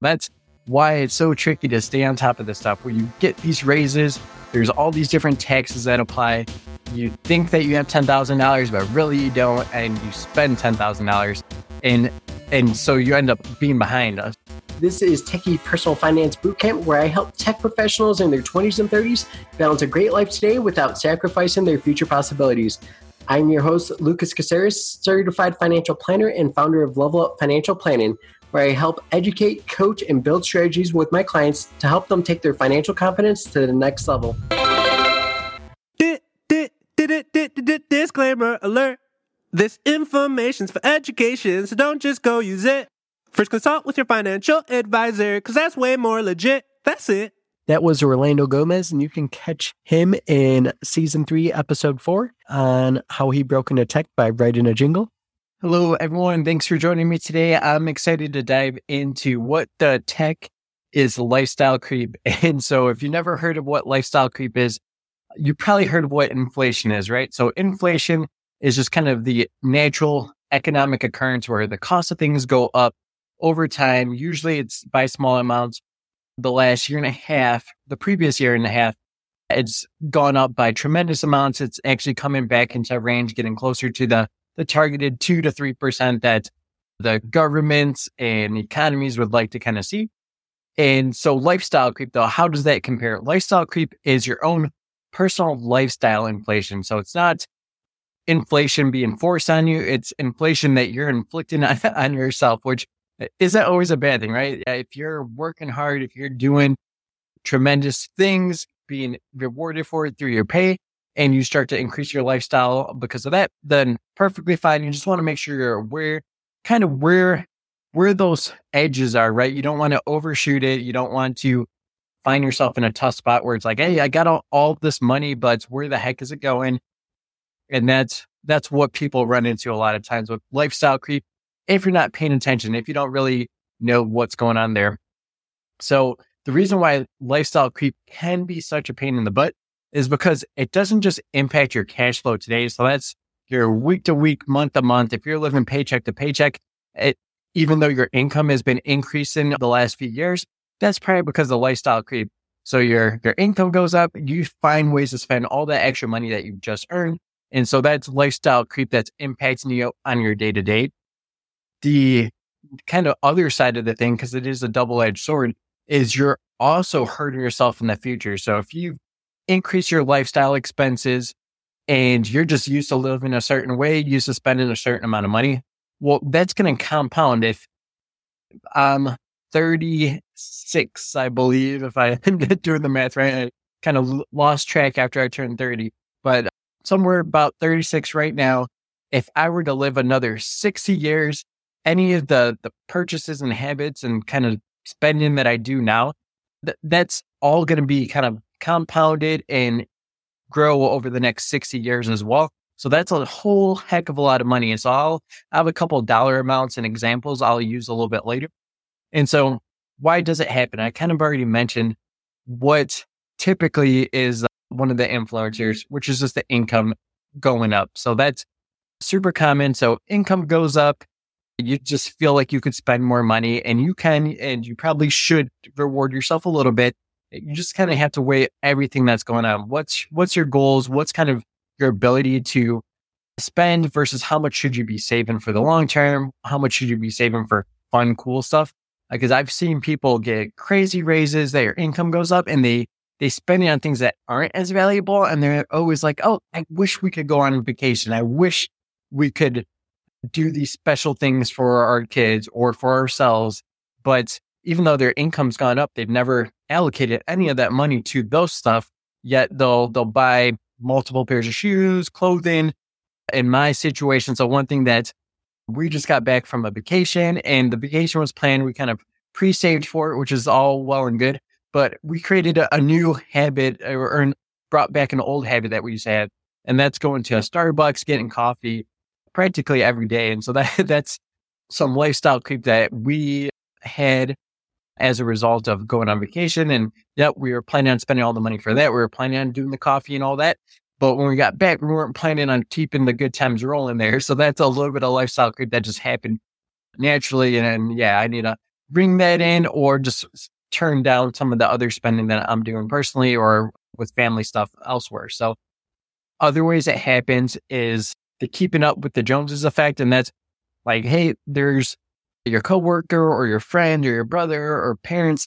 That's why it's so tricky to stay on top of this stuff. Where you get these raises, there's all these different taxes that apply. You think that you have ten thousand dollars, but really you don't, and you spend ten thousand dollars, and and so you end up being behind. us. This is Techie Personal Finance Bootcamp, where I help tech professionals in their 20s and 30s balance a great life today without sacrificing their future possibilities. I'm your host, Lucas Casarez, certified financial planner and founder of Level Up Financial Planning, where I help educate, coach, and build strategies with my clients to help them take their financial confidence to the next level. Disclaimer alert. This information's for education, so don't just go use it. First consult with your financial advisor, because that's way more legit. That's it. That was Orlando Gomez, and you can catch him in season three, episode four, on how he broke into tech by writing a jingle. Hello, everyone. Thanks for joining me today. I'm excited to dive into what the tech is lifestyle creep. And so, if you never heard of what lifestyle creep is, you probably heard of what inflation is, right? So, inflation is just kind of the natural economic occurrence where the cost of things go up over time. Usually it's by small amounts. The last year and a half, the previous year and a half, it's gone up by tremendous amounts. It's actually coming back into range, getting closer to the, the targeted two to 3% that the governments and economies would like to kind of see. And so lifestyle creep though, how does that compare? Lifestyle creep is your own personal lifestyle inflation. So it's not inflation being forced on you. It's inflation that you're inflicting on, on yourself, which uh, isn't always a bad thing, right? If you're working hard, if you're doing tremendous things, being rewarded for it through your pay, and you start to increase your lifestyle because of that, then perfectly fine. You just want to make sure you're aware, kind of where where those edges are, right? You don't want to overshoot it. You don't want to find yourself in a tough spot where it's like, hey, I got all, all this money, but where the heck is it going? And that's that's what people run into a lot of times with lifestyle creep if you're not paying attention, if you don't really know what's going on there. So the reason why lifestyle creep can be such a pain in the butt is because it doesn't just impact your cash flow today. So that's your week to week, month to month. If you're living paycheck to paycheck, it, even though your income has been increasing the last few years, that's probably because of lifestyle creep. So your, your income goes up, you find ways to spend all that extra money that you've just earned. And so that's lifestyle creep that's impacting you on your day to day the kind of other side of the thing, because it is a double edged sword, is you're also hurting yourself in the future. So if you increase your lifestyle expenses and you're just used to living a certain way, used to spending a certain amount of money, well, that's going to compound if I'm 36, I believe, if I am doing the math right. I kind of lost track after I turned 30, but somewhere about 36 right now. If I were to live another 60 years, any of the the purchases and habits and kind of spending that I do now, th- that's all going to be kind of compounded and grow over the next 60 years as well. So that's a whole heck of a lot of money. And so I'll I have a couple dollar amounts and examples I'll use a little bit later. And so why does it happen? I kind of already mentioned what typically is one of the influencers, which is just the income going up. So that's super common. So income goes up, you just feel like you could spend more money and you can, and you probably should reward yourself a little bit. You just kind of have to weigh everything that's going on. What's, what's your goals? What's kind of your ability to spend versus how much should you be saving for the long term? How much should you be saving for fun, cool stuff? Because I've seen people get crazy raises, their income goes up and they, they spend it on things that aren't as valuable. And they're always like, Oh, I wish we could go on vacation. I wish we could do these special things for our kids or for ourselves. But even though their income's gone up, they've never allocated any of that money to those stuff. Yet they'll they'll buy multiple pairs of shoes, clothing. In my situation, so one thing that we just got back from a vacation and the vacation was planned. We kind of pre-saved for it, which is all well and good. But we created a, a new habit uh, or, or brought back an old habit that we used to have. And that's going to a Starbucks, getting coffee practically every day. And so that that's some lifestyle creep that we had as a result of going on vacation. And yep, we were planning on spending all the money for that. We were planning on doing the coffee and all that. But when we got back, we weren't planning on keeping the good times rolling there. So that's a little bit of lifestyle creep that just happened naturally. And, and yeah, I need to bring that in or just turn down some of the other spending that I'm doing personally or with family stuff elsewhere. So other ways it happens is the keeping up with the Joneses effect. And that's like, hey, there's your coworker or your friend or your brother or parents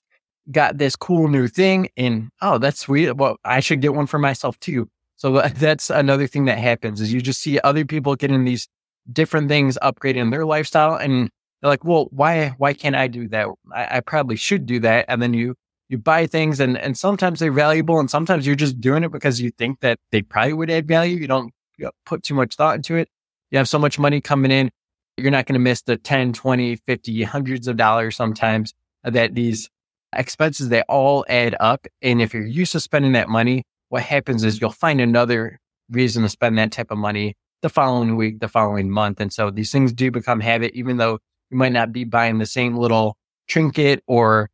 got this cool new thing and oh, that's sweet. Well, I should get one for myself too. So that's another thing that happens is you just see other people getting these different things upgrading their lifestyle and they're like, well, why, why can't I do that? I, I probably should do that. And then you, you buy things and, and sometimes they're valuable and sometimes you're just doing it because you think that they probably would add value. You don't you know, put too much thought into it. You have so much money coming in. You're not going to miss the 10, 20, 50, hundreds of dollars sometimes that these expenses, they all add up. And if you're used to spending that money, what happens is you'll find another reason to spend that type of money the following week, the following month. And so these things do become habit, even though you might not be buying the same little trinket or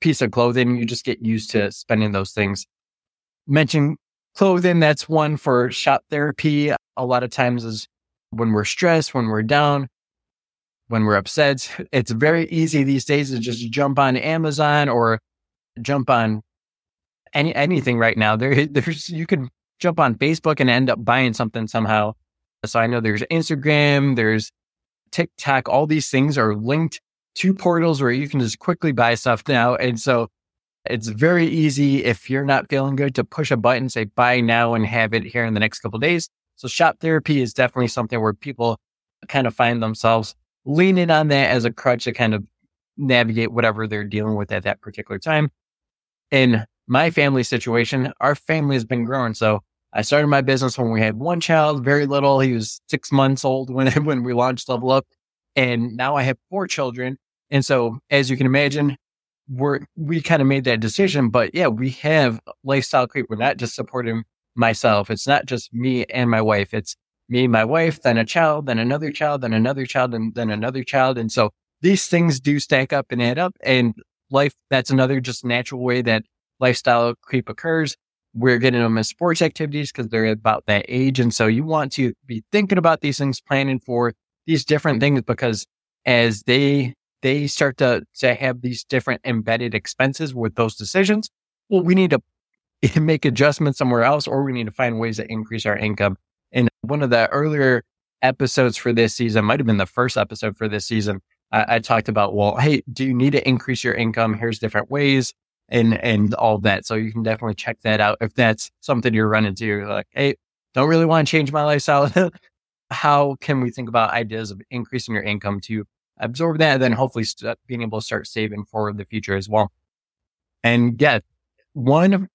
piece of clothing. You just get used to spending those things. Mention clothing. That's one for shop therapy. A lot of times is when we're stressed, when we're down, when we're upset. It's very easy these days to just jump on Amazon or jump on any anything right now. There, there's you could jump on Facebook and end up buying something somehow. So I know there's Instagram, there's TikTok. All these things are linked to portals where you can just quickly buy stuff now. And so it's very easy if you're not feeling good to push a button, say buy now and have it here in the next couple days. So shop therapy is definitely something where people kind of find themselves leaning on that as a crutch to kind of navigate whatever they're dealing with at that particular time. In my family situation, our family has been growing. So I started my business when we had one child, very little. He was six months old when, when we launched Level Up. And now I have four children. And so as you can imagine, we're, we kind of made that decision, but yeah, we have lifestyle creep. We're not just supporting myself. It's not just me and my wife. It's me, my wife, then a child, then another child, then another child, and then another child. And so these things do stack up and add up and life, that's another just natural way that lifestyle creep occurs. We're getting them as sports activities because they're about that age. And so you want to be thinking about these things, planning for these different things because as they they start to, to have these different embedded expenses with those decisions, well, we need to make adjustments somewhere else or we need to find ways to increase our income. And one of the earlier episodes for this season might have been the first episode for this season. I, I talked about, well, hey, do you need to increase your income? Here's different ways and, and all that. So you can definitely check that out if that's something you're running into. You're like, hey, don't really want to change my lifestyle. How can we think about ideas of increasing your income to absorb that and then hopefully start being able to start saving for the future as well. And yeah, one,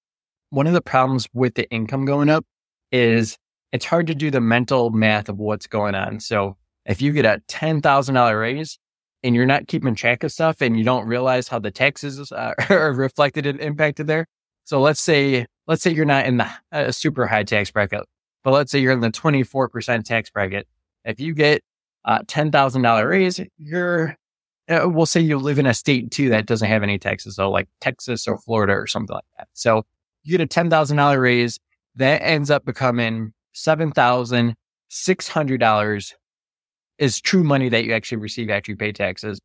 one of the problems with the income going up is it's hard to do the mental math of what's going on. So if you get a $10,000 raise and you're not keeping track of stuff and you don't realize how the taxes uh, are reflected and impacted there. So let's say, let's say you're not in the uh, super high tax bracket, but let's say you're in the 24% tax bracket. If you get uh, $10,000 raise, you're, uh, we'll say you live in a state too that doesn't have any taxes. So like Texas or Florida or something like that. So you get a $10,000 raise that ends up becoming $7,600 is true money that you actually receive after you pay taxes.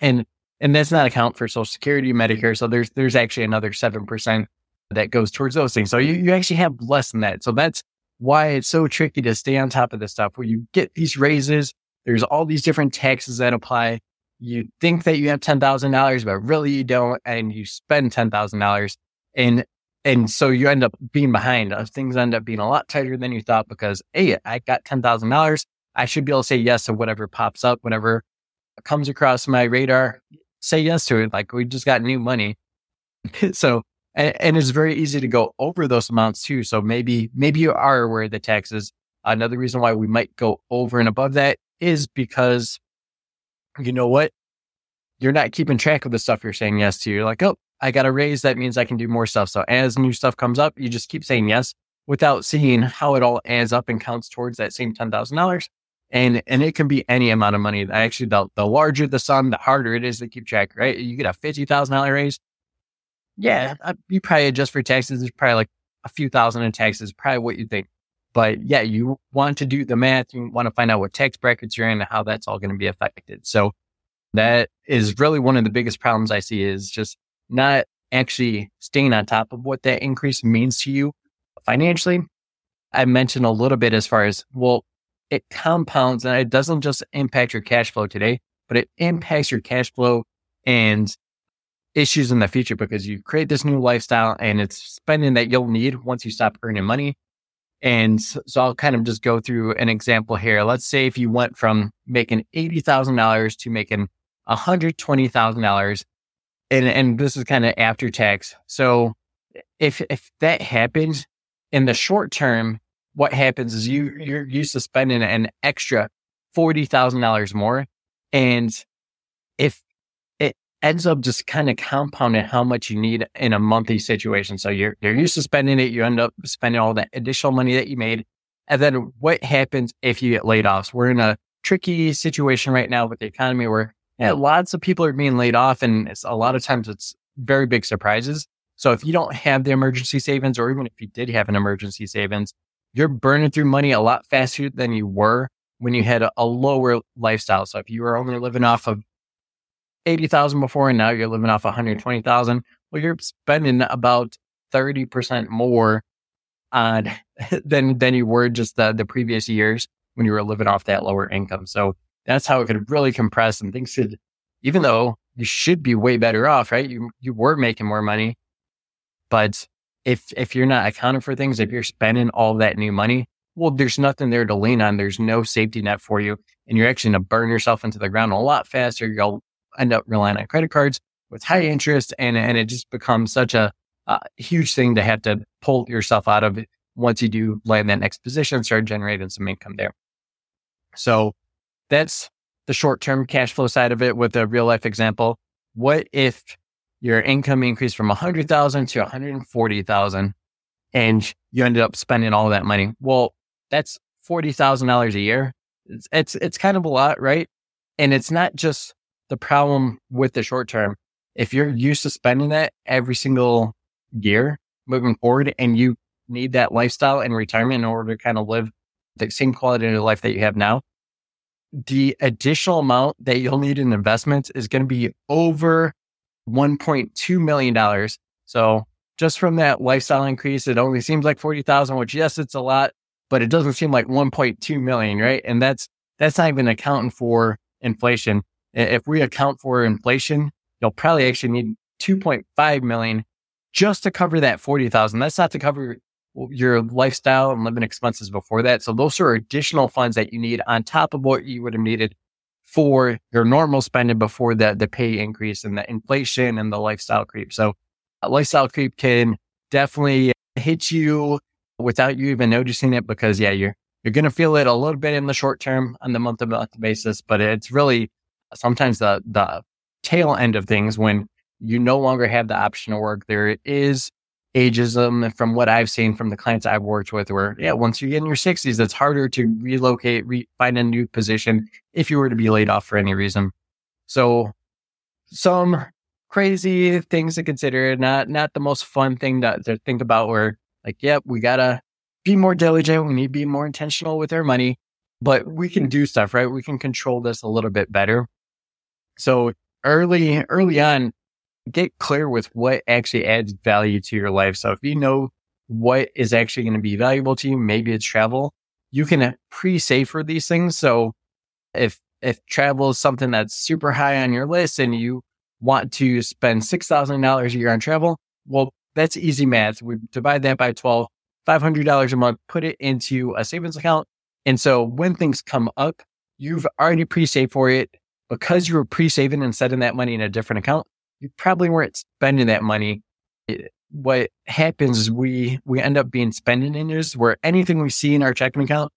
And, and that's not account for social security, Medicare. So there's, there's actually another 7% that goes towards those things. So you, you actually have less than that. So that's why it's so tricky to stay on top of this stuff where you get these raises. There's all these different taxes that apply. You think that you have $10,000, but really you don't. And you spend $10,000 and, and so you end up being behind. Uh, things end up being a lot tighter than you thought because, Hey, I got $10,000. I should be able to say yes to whatever pops up, whatever comes across my radar, say yes to it. Like we just got new money. so and, and, it's very easy to go over those amounts too. So maybe, maybe you are aware of the taxes. Another reason why we might go over and above that is because you know what? You're not keeping track of the stuff you're saying yes to. You're like, oh, I got a raise. That means I can do more stuff. So as new stuff comes up, you just keep saying yes without seeing how it all adds up and counts towards that same $10,000. And, and it can be any amount of money. Actually, the, the larger the sum, the harder it is to keep track, right? You get a $50,000 raise yeah, you probably adjust for taxes. It's probably like a few thousand in taxes, probably what you think. But yeah, you want to do the math. You want to find out what tax brackets you're in and how that's all going to be affected. So That is really one of the biggest problems I see is just not actually staying on top of what that increase means to you financially. I mentioned a little bit as far as, well, it compounds and it doesn't just impact your cash flow today, but it impacts your cash flow and issues in the future because you create this new lifestyle and it's spending that you'll need once you stop earning money. And so I'll kind of just go through an example here. Let's say if you went from making $80,000 to making $120,000 and, and this is kind of after tax. So if, if that happens in the short term, what happens is you, you're used to spending an extra $40,000 more. And if it ends up just kind of compounding how much you need in a monthly situation. So you're, you're used to spending it. You end up spending all that additional money that you made. And then what happens if you get laid off? So we're in a tricky situation right now with the economy where yeah, lots of people are being laid off and a lot of times it's very big surprises. So if you don't have the emergency savings, or even if you did have an emergency savings, you're burning through money a lot faster than you were when you had a, a lower lifestyle. So if you were only living off of 80,000 before and now you're living off 120,000, well, you're spending about 30% more on than, than you were just the, the previous years when you were living off that lower income. So that's how it could really compress and things could, even though you should be way better off, right? You, you were making more money, but if, if you're not accounting for things, if you're spending all that new money, well, there's nothing there to lean on. There's no safety net for you and you're actually going to burn yourself into the ground a lot faster. You'll end up relying on credit cards with high interest and, and it just becomes such a, a huge thing to have to pull yourself out of it once you do land that next position, start generating some income there. So that's the short term cash flow side of it with a real life example. What if your income increased from 100,000 to 140,000 and you ended up spending all that money? Well, that's $40,000 a year. It's, it's, it's kind of a lot, right? And it's not just the problem with the short term, if you're used to spending that every single year moving forward and you need that lifestyle and retirement in order to kind of live the same quality of life that you have now, the additional amount that you'll need in investments is going to be over $1.2 million. So just from that lifestyle increase, it only seems like 40,000, which yes, it's a lot, but it doesn't seem like 1.2 million, right? And that's, that's not even accounting for inflation. If we account for inflation, you'll probably actually need 2.5 million just to cover that 40,000. That's not to cover your lifestyle and living expenses before that. So those are additional funds that you need on top of what you would have needed for your normal spending before the, the pay increase and the inflation and the lifestyle creep. So uh, lifestyle creep can definitely hit you without you even noticing it because yeah, you're, you're going to feel it a little bit in the short term on the month to month basis, but it's really sometimes the the tail end of things when you no longer have the option to work. There is ageism from what I've seen from the clients I've worked with where, yeah, once you get in your sixties, it's harder to relocate, re- find a new position if you were to be laid off for any reason. So some crazy things to consider, not, not the most fun thing to, to think about where like, yep, we gotta be more diligent. We need to be more intentional with our money, but we can do stuff, right? We can control this a little bit better. So early, early on, get clear with what actually adds value to your life. So if you know what is actually going to be valuable to you, maybe it's travel, you can uh, pre-save for these things. So if, if travel is something that's super high on your list and you want to spend $6,000 a year on travel, well, that's easy math. We divide that by 12, $500 a month, put it into a savings account. And so when things come up, you've already pre-saved for it because you were pre-saving and setting that money in a different account, you probably weren't spending that money. what happens is we, we end up being spending inners where anything we see in our checking account,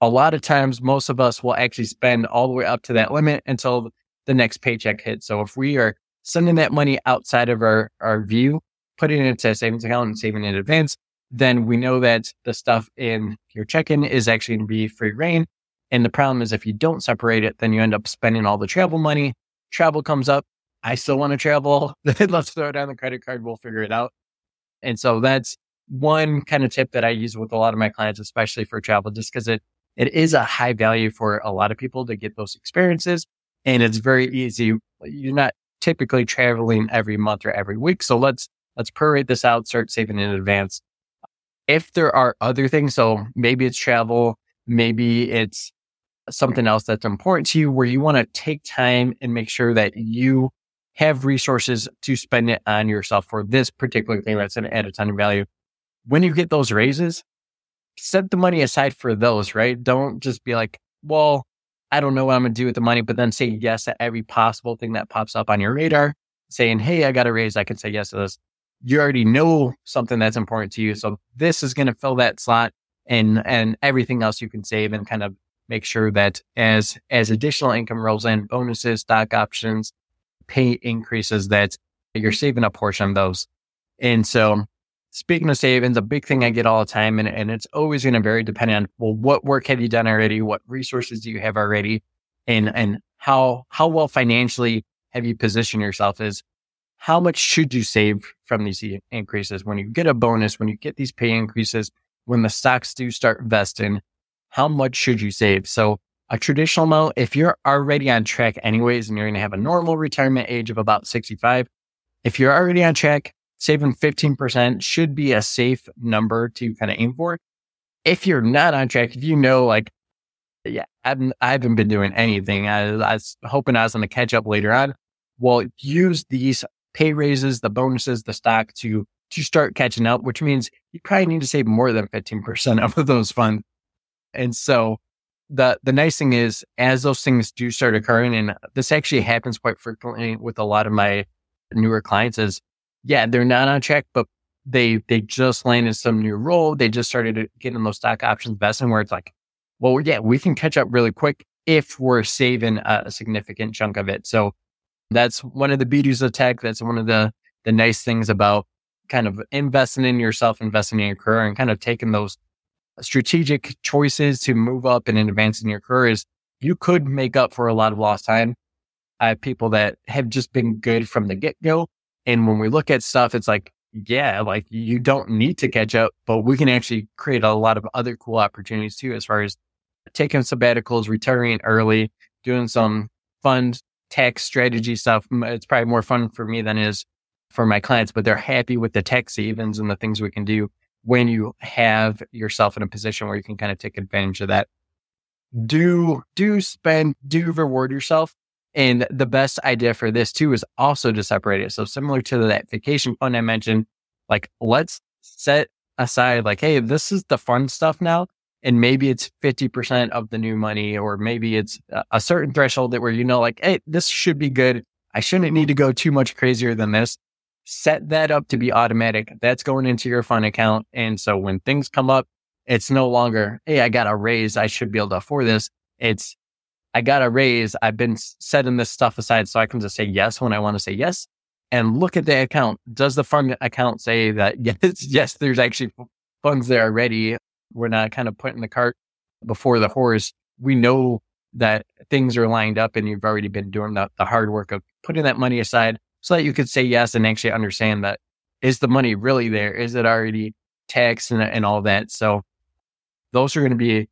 a lot of times, most of us will actually spend all the way up to that limit until the next paycheck hits. So if we are sending that money outside of our, our view, putting it into a savings account and saving in advance, then we know that the stuff in your check-in is actually going to be free reign and the problem is if you don't separate it, then you end up spending all the travel money. Travel comes up. I still want to travel. Let's throw down the credit card. We'll figure it out. And so that's one kind of tip that I use with a lot of my clients, especially for travel, just because it, it is a high value for a lot of people to get those experiences. and it's very easy. You're not typically traveling every month or every week. So let's, let's prorate this out, start saving in advance. If there are other things, so maybe it's travel, maybe it's something else that's important to you where you want to take time and make sure that you have resources to spend it on yourself for this particular thing that's going to add a ton of value. When you get those raises, set the money aside for those, right? Don't just be like, well, I don't know what I'm going to do with the money, but then say yes to every possible thing that pops up on your radar, saying, Hey, I got a raise. I can say yes to this. You already know something that's important to you. So this is going to fill that slot and, and everything else you can save and kind of make sure that as, as additional income rolls in, bonuses, stock options, pay increases, that you're saving a portion of those. And so speaking of savings, a big thing I get all the time, and, and it's always going to vary depending on, well, what work have you done already? What resources do you have already? And, and how, how well financially have you positioned yourself is how much should you save from these increases? When you get a bonus, when you get these pay increases, when the stocks do start vesting, how much should you save? So a traditional amount, if you're already on track anyways, and you're going to have a normal retirement age of about 65, if you're already on track, saving 15% should be a safe number to kind of aim for. If you're not on track, if you know, like, yeah, I've, I haven't been doing anything. I, I was hoping I was going to catch up later on. Well, use these pay raises, the bonuses, the stock to, to start catching up, which means you probably need to save more than 15% of those funds. And so the, the nice thing is as those things do start occurring, and this actually happens quite frequently with a lot of my newer clients is yeah, they're not on track, but they they just landed some new role. They just started getting those stock options vesting where it's like, well, yeah, we can catch up really quick if we're saving a significant chunk of it. So that's one of the beauties of tech. That's one of the the nice things about kind of investing in yourself, investing in your career, and kind of taking those strategic choices to move up and advance in your career is you could make up for a lot of lost time. I have people that have just been good from the get go and when we look at stuff, it's like, yeah, like you don't need to catch up, but we can actually create a lot of other cool opportunities too, as far as taking sabbaticals, retiring early, doing some fun tax strategy stuff. It's probably more fun for me than is for my clients, but they're happy with the tax savings and the things we can do when you have yourself in a position where you can kind of take advantage of that. Do, do spend, do reward yourself and the best idea for this too is also to separate it. So similar to that vacation fund I mentioned, like let's set aside like, Hey, this is the fun stuff now. And maybe it's 50% of the new money, or maybe it's a certain threshold that where you know, like, Hey, this should be good. I shouldn't need to go too much crazier than this. Set that up to be automatic. That's going into your fund account. And so when things come up, it's no longer, Hey, I got a raise. I should be able to afford this. It's I got a raise. I've been setting this stuff aside so I can just say yes when I want to say yes and look at the account. Does the fund account say that yes, yes, there's actually funds there already? We're not kind of putting the cart before the horse. We know that things are lined up and you've already been doing the, the hard work of putting that money aside so that you could say yes and actually understand that is the money really there? Is it already taxed and, and all that? So those are going to be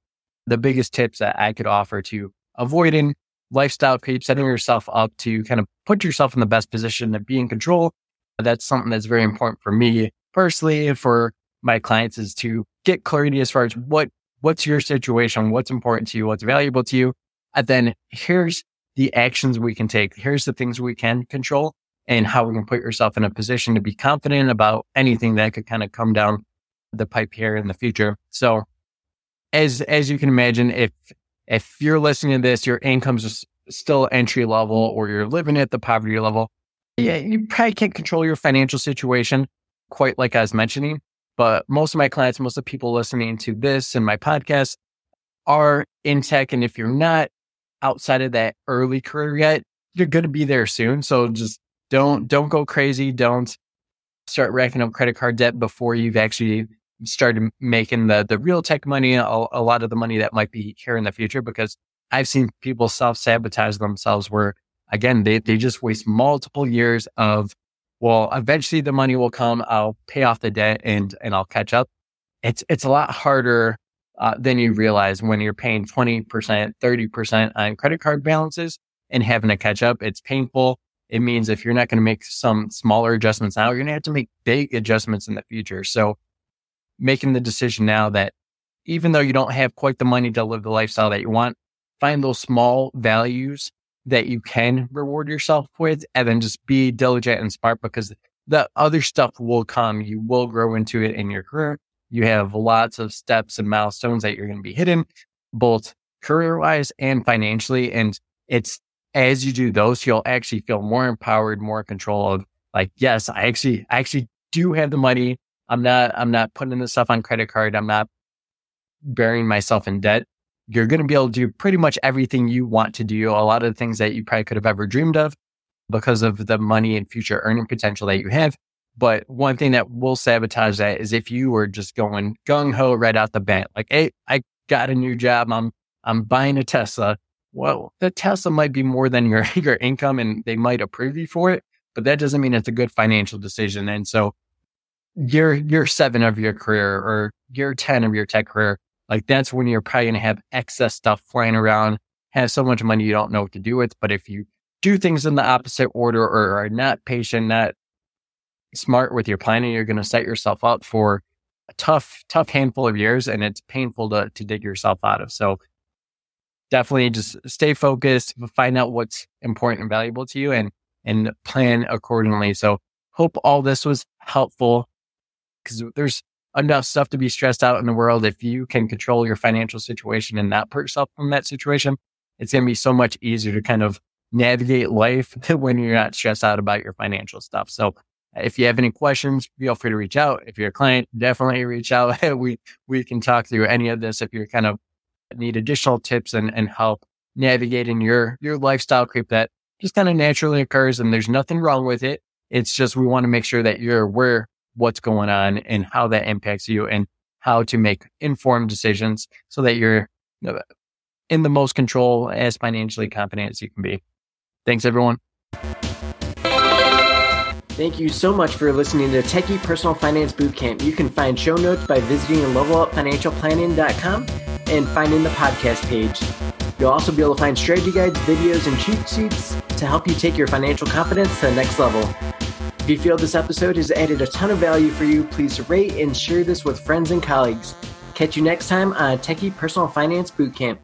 the biggest tips that I could offer to avoiding lifestyle creep, setting yourself up to kind of put yourself in the best position to be in control. That's something that's very important for me personally, for my clients is to get clarity as far as what, what's your situation? What's important to you? What's valuable to you? And then here's the actions we can take. Here's the things we can control and how we can put yourself in a position to be confident about anything that could kind of come down the pipe here in the future. So as, as you can imagine, if if you're listening to this, your income's is still entry level or you're living at the poverty level, yeah, you probably can't control your financial situation quite like I was mentioning. But most of my clients, most of the people listening to this and my podcast are in tech. And if you're not outside of that early career yet, you're going to be there soon. So just don't, don't go crazy. Don't start racking up credit card debt before you've actually started making the the real tech money, a, a lot of the money that might be here in the future, because I've seen people self sabotage themselves where again, they, they just waste multiple years of, well, eventually the money will come. I'll pay off the debt and, and I'll catch up. It's, it's a lot harder uh, than you realize when you're paying 20%, 30% on credit card balances and having to catch up. It's painful. It means if you're not going to make some smaller adjustments now, you're going to have to make big adjustments in the future. So making the decision now that even though you don't have quite the money to live the lifestyle that you want, find those small values that you can reward yourself with and then just be diligent and smart because the other stuff will come. You will grow into it in your career. You have lots of steps and milestones that you're going to be hitting, both career wise and financially. And it's as you do those, you'll actually feel more empowered, more control of like, yes, I actually, I actually do have the money. I'm not, I'm not putting this stuff on credit card. I'm not burying myself in debt. You're going to be able to do pretty much everything you want to do. A lot of the things that you probably could have ever dreamed of because of the money and future earning potential that you have. But one thing that will sabotage that is if you were just going gung ho right out the bat, like, Hey, I got a new job. I'm, I'm buying a Tesla. Well, the Tesla might be more than your, your income and they might approve you for it, but that doesn't mean it's a good financial decision. And so year, year seven of your career or year 10 of your tech career, like that's when you're probably going to have excess stuff flying around, have so much money you don't know what to do with. But if you do things in the opposite order or are not patient, not smart with your planning, you're going to set yourself up for a tough, tough handful of years and it's painful to, to dig yourself out of. So definitely just stay focused, find out what's important and valuable to you and, and plan accordingly. So hope all this was helpful because there's enough stuff to be stressed out in the world. If you can control your financial situation and not put yourself from that situation, it's going to be so much easier to kind of navigate life when you're not stressed out about your financial stuff. So if you have any questions, feel free to reach out. If you're a client, definitely reach out. we, we can talk through any of this. If you're kind of need additional tips and, and help navigating your, your lifestyle creep that just kind of naturally occurs and there's nothing wrong with it. It's just, we want to make sure that you're aware what's going on and how that impacts you and how to make informed decisions so that you're in the most control as financially competent as you can be. Thanks, everyone. Thank you so much for listening to Techie Personal Finance Bootcamp. You can find show notes by visiting levelupfinancialplanning.com and finding the podcast page. You'll also be able to find strategy guides, videos, and cheat sheets to help you take your financial confidence to the next level. If you feel this episode has added a ton of value for you, please rate and share this with friends and colleagues. Catch you next time on Techie Personal Finance Bootcamp.